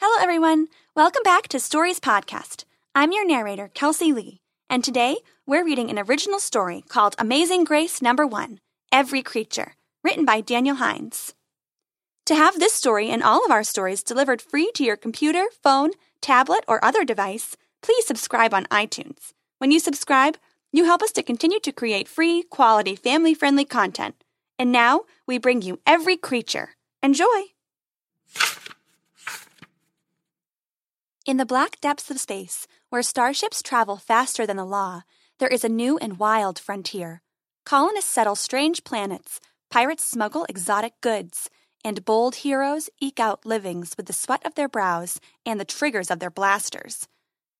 Hello, everyone. Welcome back to Stories Podcast. I'm your narrator, Kelsey Lee, and today we're reading an original story called Amazing Grace Number One Every Creature, written by Daniel Hines. To have this story and all of our stories delivered free to your computer, phone, tablet, or other device, please subscribe on iTunes. When you subscribe, you help us to continue to create free, quality, family friendly content. And now we bring you Every Creature. Enjoy! In the black depths of space, where starships travel faster than the law, there is a new and wild frontier. Colonists settle strange planets, pirates smuggle exotic goods, and bold heroes eke out livings with the sweat of their brows and the triggers of their blasters.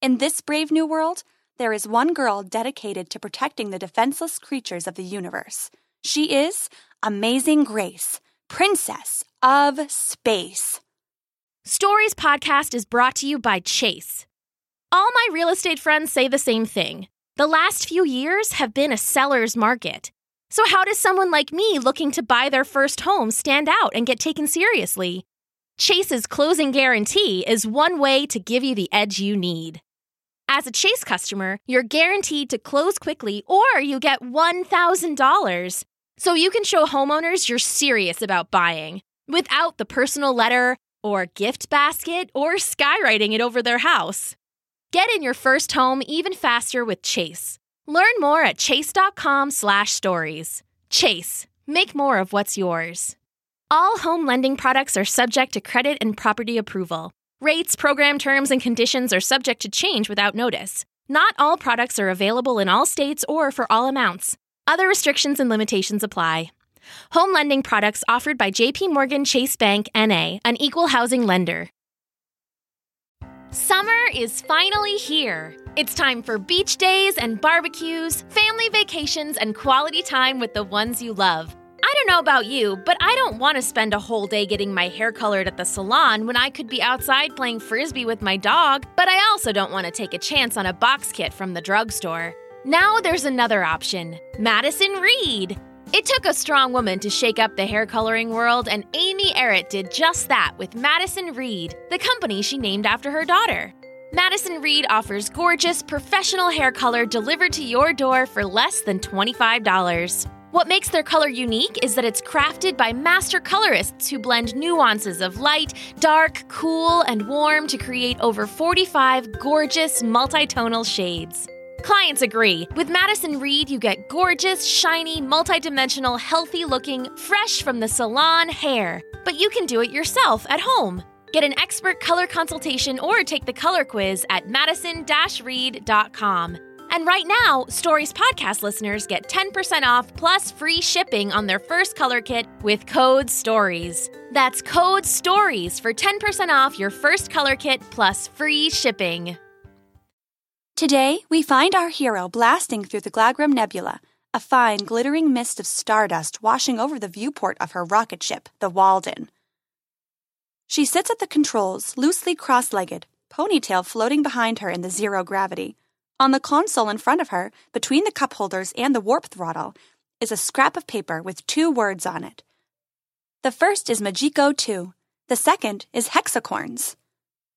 In this brave new world, there is one girl dedicated to protecting the defenseless creatures of the universe. She is Amazing Grace, Princess of Space. Stories Podcast is brought to you by Chase. All my real estate friends say the same thing. The last few years have been a seller's market. So, how does someone like me looking to buy their first home stand out and get taken seriously? Chase's closing guarantee is one way to give you the edge you need. As a Chase customer, you're guaranteed to close quickly or you get $1,000. So you can show homeowners you're serious about buying without the personal letter or gift basket, or skywriting it over their house. Get in your first home even faster with Chase. Learn more at chase.com/stories. Chase, make more of what's yours. All home lending products are subject to credit and property approval. Rates, program terms, and conditions are subject to change without notice. Not all products are available in all states or for all amounts. Other restrictions and limitations apply. Home lending products offered by JP Morgan Chase Bank NA, an equal housing lender. Summer is finally here. It's time for beach days and barbecues, family vacations, and quality time with the ones you love. I don't know about you, but I don't want to spend a whole day getting my hair colored at the salon when I could be outside playing frisbee with my dog, but I also don't want to take a chance on a box kit from the drugstore. Now there's another option Madison Reed. It took a strong woman to shake up the hair coloring world, and Amy Errett did just that with Madison Reed, the company she named after her daughter. Madison Reed offers gorgeous, professional hair color delivered to your door for less than $25. What makes their color unique is that it's crafted by master colorists who blend nuances of light, dark, cool, and warm to create over 45 gorgeous multitonal shades. Clients agree. With Madison Reed, you get gorgeous, shiny, multidimensional, healthy looking, fresh from the salon hair. But you can do it yourself at home. Get an expert color consultation or take the color quiz at madison reed.com. And right now, Stories Podcast listeners get 10% off plus free shipping on their first color kit with code STORIES. That's code STORIES for 10% off your first color kit plus free shipping. Today, we find our hero blasting through the Glagram Nebula, a fine, glittering mist of stardust washing over the viewport of her rocket ship, the Walden. She sits at the controls, loosely cross legged, ponytail floating behind her in the zero gravity. On the console in front of her, between the cup holders and the warp throttle, is a scrap of paper with two words on it. The first is Majiko 2. The second is Hexacorns.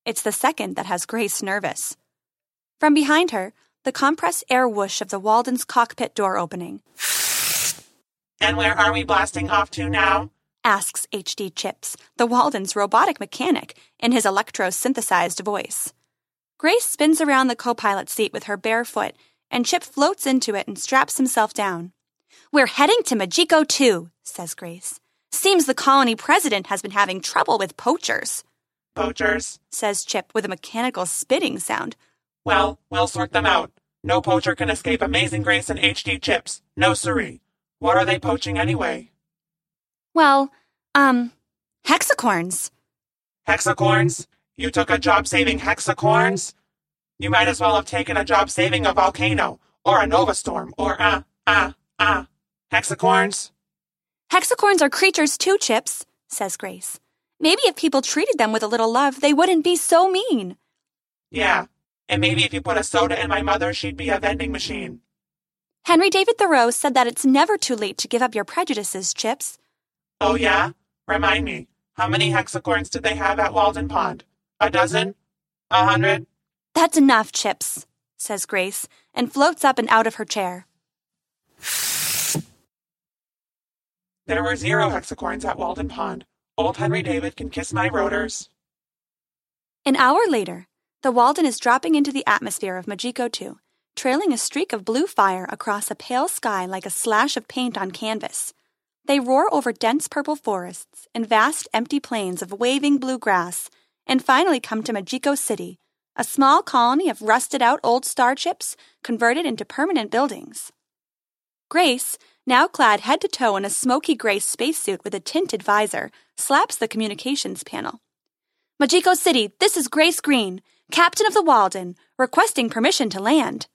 It's the second that has Grace nervous. From behind her, the compressed air whoosh of the Walden's cockpit door opening. And where are we blasting off to now? asks HD Chips, the Walden's robotic mechanic, in his electro synthesized voice. Grace spins around the co pilot seat with her bare foot, and Chip floats into it and straps himself down. We're heading to Majiko 2, says Grace. Seems the colony president has been having trouble with poachers. Poachers? says Chip with a mechanical spitting sound. Well, we'll sort them out. No poacher can escape Amazing Grace and HD chips. No siree. What are they poaching anyway? Well, um, hexacorns. Hexacorns? You took a job saving hexacorns? You might as well have taken a job saving a volcano, or a nova storm, or uh, uh, uh. Hexacorns? Hexacorns are creatures too, Chips, says Grace. Maybe if people treated them with a little love, they wouldn't be so mean. Yeah, and maybe if you put a soda in my mother, she'd be a vending machine. Henry David Thoreau said that it's never too late to give up your prejudices, Chips. Oh, yeah? Remind me, how many hexacorns did they have at Walden Pond? A dozen? A hundred? That's enough, Chips, says Grace, and floats up and out of her chair. There were zero hexacorns at Walden Pond. Old Henry David can kiss my rotors. An hour later, the Walden is dropping into the atmosphere of Majiko 2, trailing a streak of blue fire across a pale sky like a slash of paint on canvas. They roar over dense purple forests and vast empty plains of waving blue grass, and finally come to Majiko City, a small colony of rusted out old starships converted into permanent buildings. Grace, now clad head to toe in a smoky gray spacesuit with a tinted visor, slaps the communications panel. Majiko City, this is Grace Green, captain of the Walden, requesting permission to land.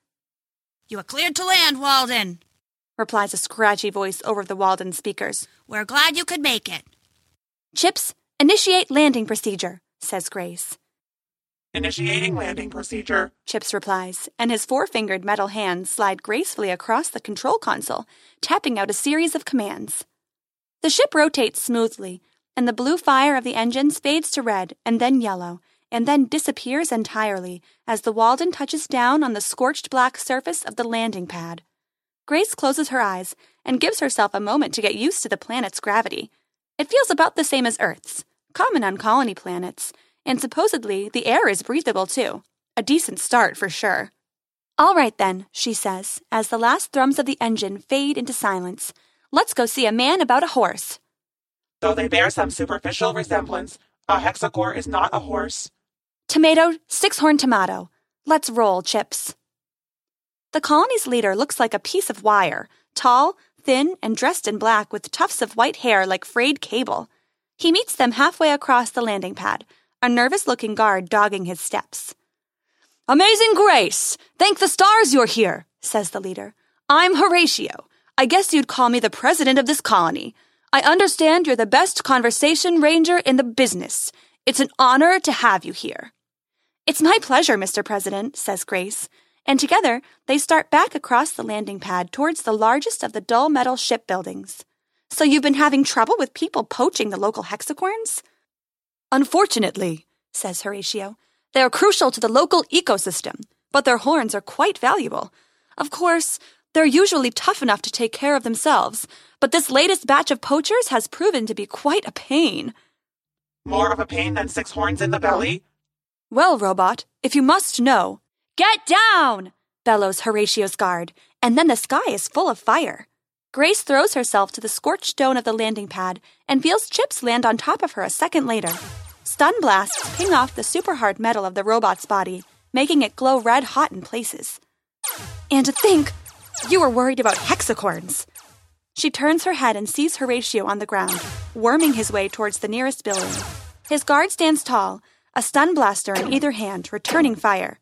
You are cleared to land, Walden, replies a scratchy voice over the Walden speakers. We're glad you could make it. Chips, initiate landing procedure, says Grace. Initiating landing procedure. Chips replies, and his four fingered metal hands slide gracefully across the control console, tapping out a series of commands. The ship rotates smoothly, and the blue fire of the engines fades to red and then yellow, and then disappears entirely as the Walden touches down on the scorched black surface of the landing pad. Grace closes her eyes and gives herself a moment to get used to the planet's gravity. It feels about the same as Earth's, common on colony planets, and supposedly the air is breathable too. A decent start for sure. All right then, she says, as the last thrums of the engine fade into silence. Let's go see a man about a horse. Though they bear some superficial resemblance, a hexacorn is not a horse. Tomato, six horn tomato. Let's roll, Chips. The colony's leader looks like a piece of wire, tall, thin, and dressed in black with tufts of white hair like frayed cable. He meets them halfway across the landing pad, a nervous looking guard dogging his steps. Amazing Grace! Thank the stars you're here, says the leader. I'm Horatio. I guess you'd call me the president of this colony. I understand you're the best conversation ranger in the business. It's an honor to have you here. It's my pleasure, Mr. President, says Grace, and together they start back across the landing pad towards the largest of the dull metal ship buildings. So you've been having trouble with people poaching the local hexacorns? Unfortunately, says Horatio, they are crucial to the local ecosystem, but their horns are quite valuable. Of course, they're usually tough enough to take care of themselves, but this latest batch of poachers has proven to be quite a pain. More of a pain than six horns in the belly? Well, Robot, if you must know. Get down! bellows Horatio's guard, and then the sky is full of fire. Grace throws herself to the scorched stone of the landing pad and feels chips land on top of her a second later. Stun blasts ping off the super hard metal of the robot's body, making it glow red hot in places. And to think, you were worried about hexacorns. She turns her head and sees Horatio on the ground, worming his way towards the nearest building. His guard stands tall, a stun blaster in either hand, returning fire.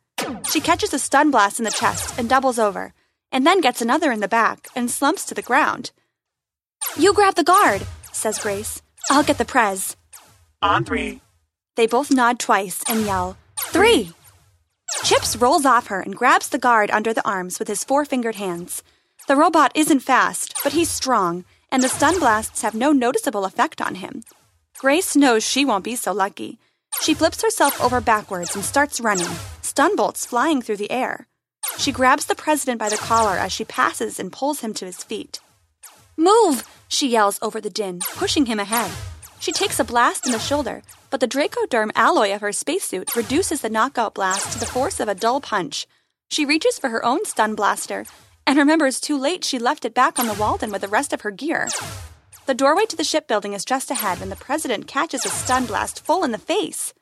She catches a stun blast in the chest and doubles over, and then gets another in the back and slumps to the ground. You grab the guard, says Grace. I'll get the prez. On three. They both nod twice and yell, Three! Chips rolls off her and grabs the guard under the arms with his four fingered hands. The robot isn't fast, but he's strong, and the stun blasts have no noticeable effect on him. Grace knows she won't be so lucky. She flips herself over backwards and starts running, stun bolts flying through the air. She grabs the president by the collar as she passes and pulls him to his feet. Move! she yells over the din, pushing him ahead. She takes a blast in the shoulder, but the Dracoderm alloy of her spacesuit reduces the knockout blast to the force of a dull punch. She reaches for her own stun blaster and remembers too late she left it back on the Walden with the rest of her gear. The doorway to the shipbuilding is just ahead when the president catches a stun blast full in the face.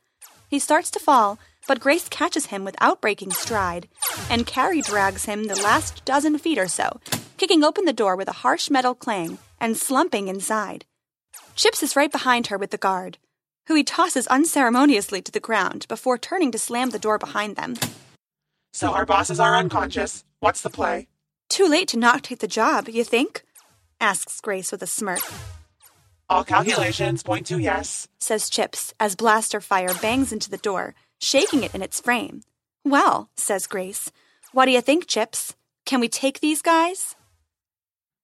He starts to fall, but Grace catches him without breaking stride, and Carrie drags him the last dozen feet or so, kicking open the door with a harsh metal clang and slumping inside. Chips is right behind her with the guard, who he tosses unceremoniously to the ground before turning to slam the door behind them. So our bosses are unconscious. What's the play? Too late to not take the job, you think? Asks Grace with a smirk. All calculations point to yes, says Chips as blaster fire bangs into the door, shaking it in its frame. Well, says Grace, what do you think, Chips? Can we take these guys?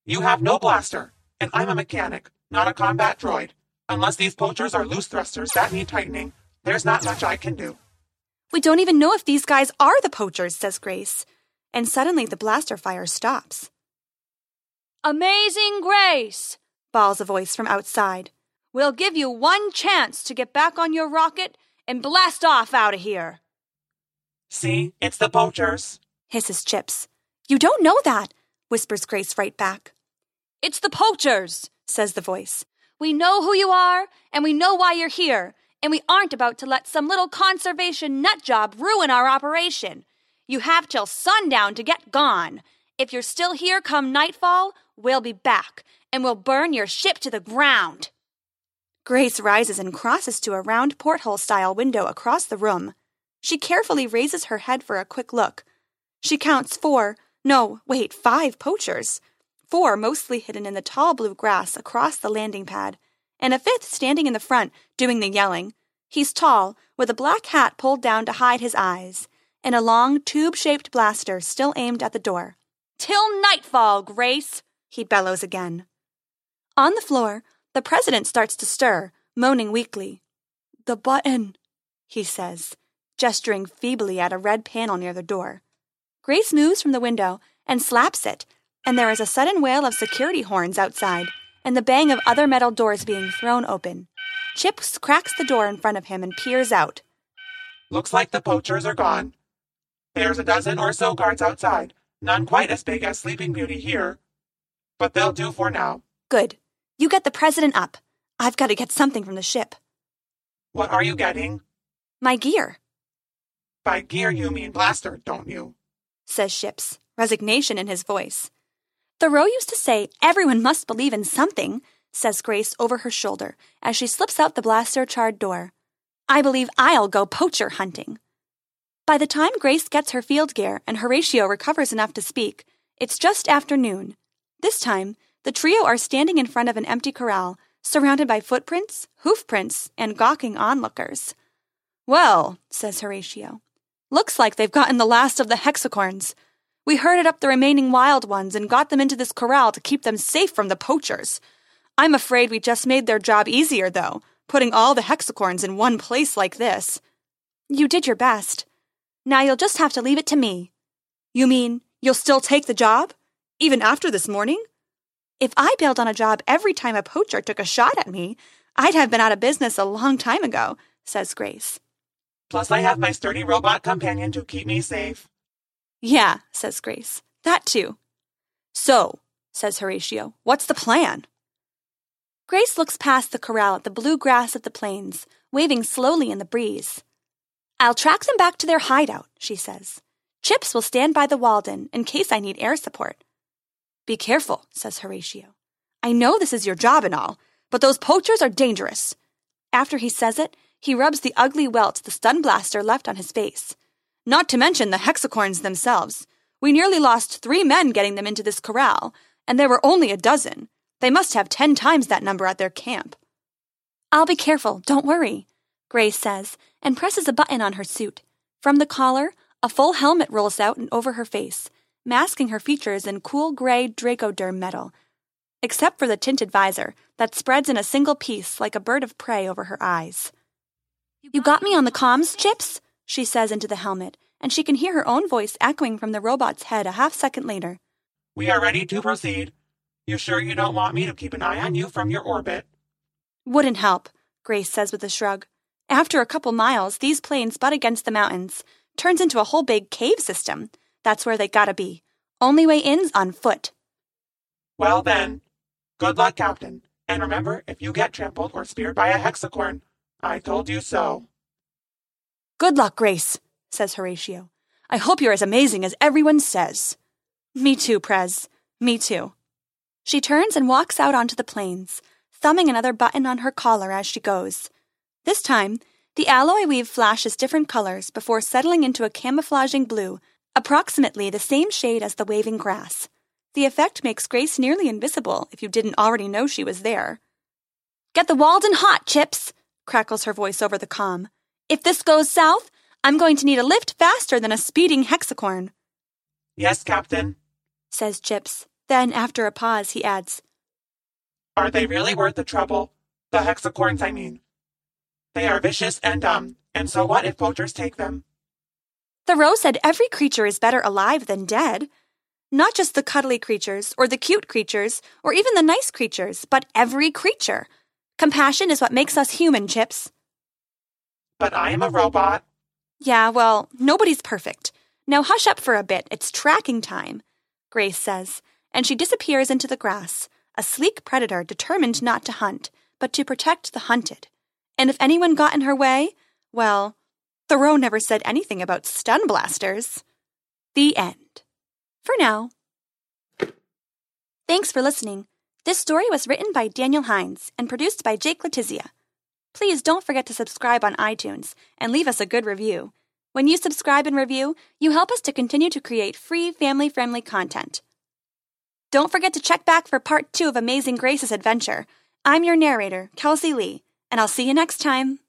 You have no blaster, and I'm a mechanic, not a combat droid. Unless these poachers are loose thrusters that need tightening, There's not much I can do. We don't even know if these guys are the poachers, says Grace. And suddenly the blaster fire stops. Amazing Grace, bawls a voice from outside. We'll give you one chance to get back on your rocket and blast off out of here. See, it's the poachers. hisses Chips. You don't know that, whispers Grace right back. It's the poachers, says the voice. We know who you are, and we know why you're here, and we aren't about to let some little conservation nut job ruin our operation. You have till sundown to get gone. If you're still here come nightfall, we'll be back, and we'll burn your ship to the ground. Grace rises and crosses to a round porthole style window across the room. She carefully raises her head for a quick look. She counts four, no, wait, five poachers. Four mostly hidden in the tall blue grass across the landing pad, and a fifth standing in the front doing the yelling. He's tall, with a black hat pulled down to hide his eyes, and a long tube shaped blaster still aimed at the door. Till nightfall, Grace, he bellows again. On the floor, the president starts to stir, moaning weakly. The button, he says, gesturing feebly at a red panel near the door. Grace moves from the window and slaps it, and there is a sudden wail of security horns outside and the bang of other metal doors being thrown open. Chips cracks the door in front of him and peers out. Looks like the poachers are gone. There's a dozen or so guards outside, none quite as big as Sleeping Beauty here. But they'll do for now. Good. You get the president up. I've got to get something from the ship. What are you getting? My gear, By gear, you mean blaster, don't you? says Chips, resignation in his voice. Thoreau used to say, Everyone must believe in something, says Grace over her shoulder as she slips out the blaster charred door. I believe I'll go poacher hunting. By the time Grace gets her field gear and Horatio recovers enough to speak, it's just afternoon. This time, the trio are standing in front of an empty corral, surrounded by footprints, hoofprints, and gawking onlookers. Well, says Horatio, looks like they've gotten the last of the hexacorns. We herded up the remaining wild ones and got them into this corral to keep them safe from the poachers. I'm afraid we just made their job easier, though, putting all the hexacorns in one place like this. You did your best. Now you'll just have to leave it to me. You mean you'll still take the job? Even after this morning? If I bailed on a job every time a poacher took a shot at me, I'd have been out of business a long time ago, says Grace. Plus, I have my sturdy robot companion to keep me safe. Yeah, says Grace. That too. So, says Horatio, what's the plan? Grace looks past the corral at the blue grass of the plains, waving slowly in the breeze. I'll track them back to their hideout, she says. Chips will stand by the Walden in case I need air support. Be careful, says Horatio. I know this is your job and all, but those poachers are dangerous. After he says it, he rubs the ugly welt the stun blaster left on his face. Not to mention the hexacorns themselves. We nearly lost three men getting them into this corral, and there were only a dozen. They must have ten times that number at their camp. I'll be careful, don't worry, Grace says, and presses a button on her suit. From the collar, a full helmet rolls out and over her face, masking her features in cool gray dracoderm metal, except for the tinted visor that spreads in a single piece like a bird of prey over her eyes. You got me on the comms, Chips? she says into the helmet, and she can hear her own voice echoing from the robot's head a half second later. We are ready to proceed. You sure you don't want me to keep an eye on you from your orbit? Wouldn't help, Grace says with a shrug. After a couple miles, these planes butt against the mountains. Turns into a whole big cave system. That's where they gotta be. Only way in's on foot. Well then, good luck, Captain. And remember, if you get trampled or speared by a hexacorn, I told you so. Good luck, Grace, says Horatio. I hope you're as amazing as everyone says. Me too, Prez. Me too. She turns and walks out onto the plains, thumbing another button on her collar as she goes. This time, the alloy weave flashes different colors before settling into a camouflaging blue, approximately the same shade as the waving grass. The effect makes Grace nearly invisible if you didn't already know she was there. Get the Walden hot, Chips, crackles her voice over the comm. If this goes south, I'm going to need a lift faster than a speeding hexacorn, Yes, Captain. says Chips. Then, after a pause, he adds, Are they really worth the trouble? The hexacorns, I mean. They are vicious and dumb, and so what if poachers take them? Thoreau said every creature is better alive than dead. Not just the cuddly creatures, or the cute creatures, or even the nice creatures, but every creature. Compassion is what makes us human, Chips. But I am a robot. Yeah, well, nobody's perfect. Now hush up for a bit, it's tracking time, Grace says, and she disappears into the grass, a sleek predator determined not to hunt, but to protect the hunted. And if anyone got in her way, well, Thoreau never said anything about stun blasters. The end. For now. Thanks for listening. This story was written by Daniel Hines and produced by Jake Letizia. Please don't forget to subscribe on iTunes and leave us a good review. When you subscribe and review, you help us to continue to create free family friendly content. Don't forget to check back for part two of Amazing Grace's adventure. I'm your narrator, Kelsey Lee, and I'll see you next time.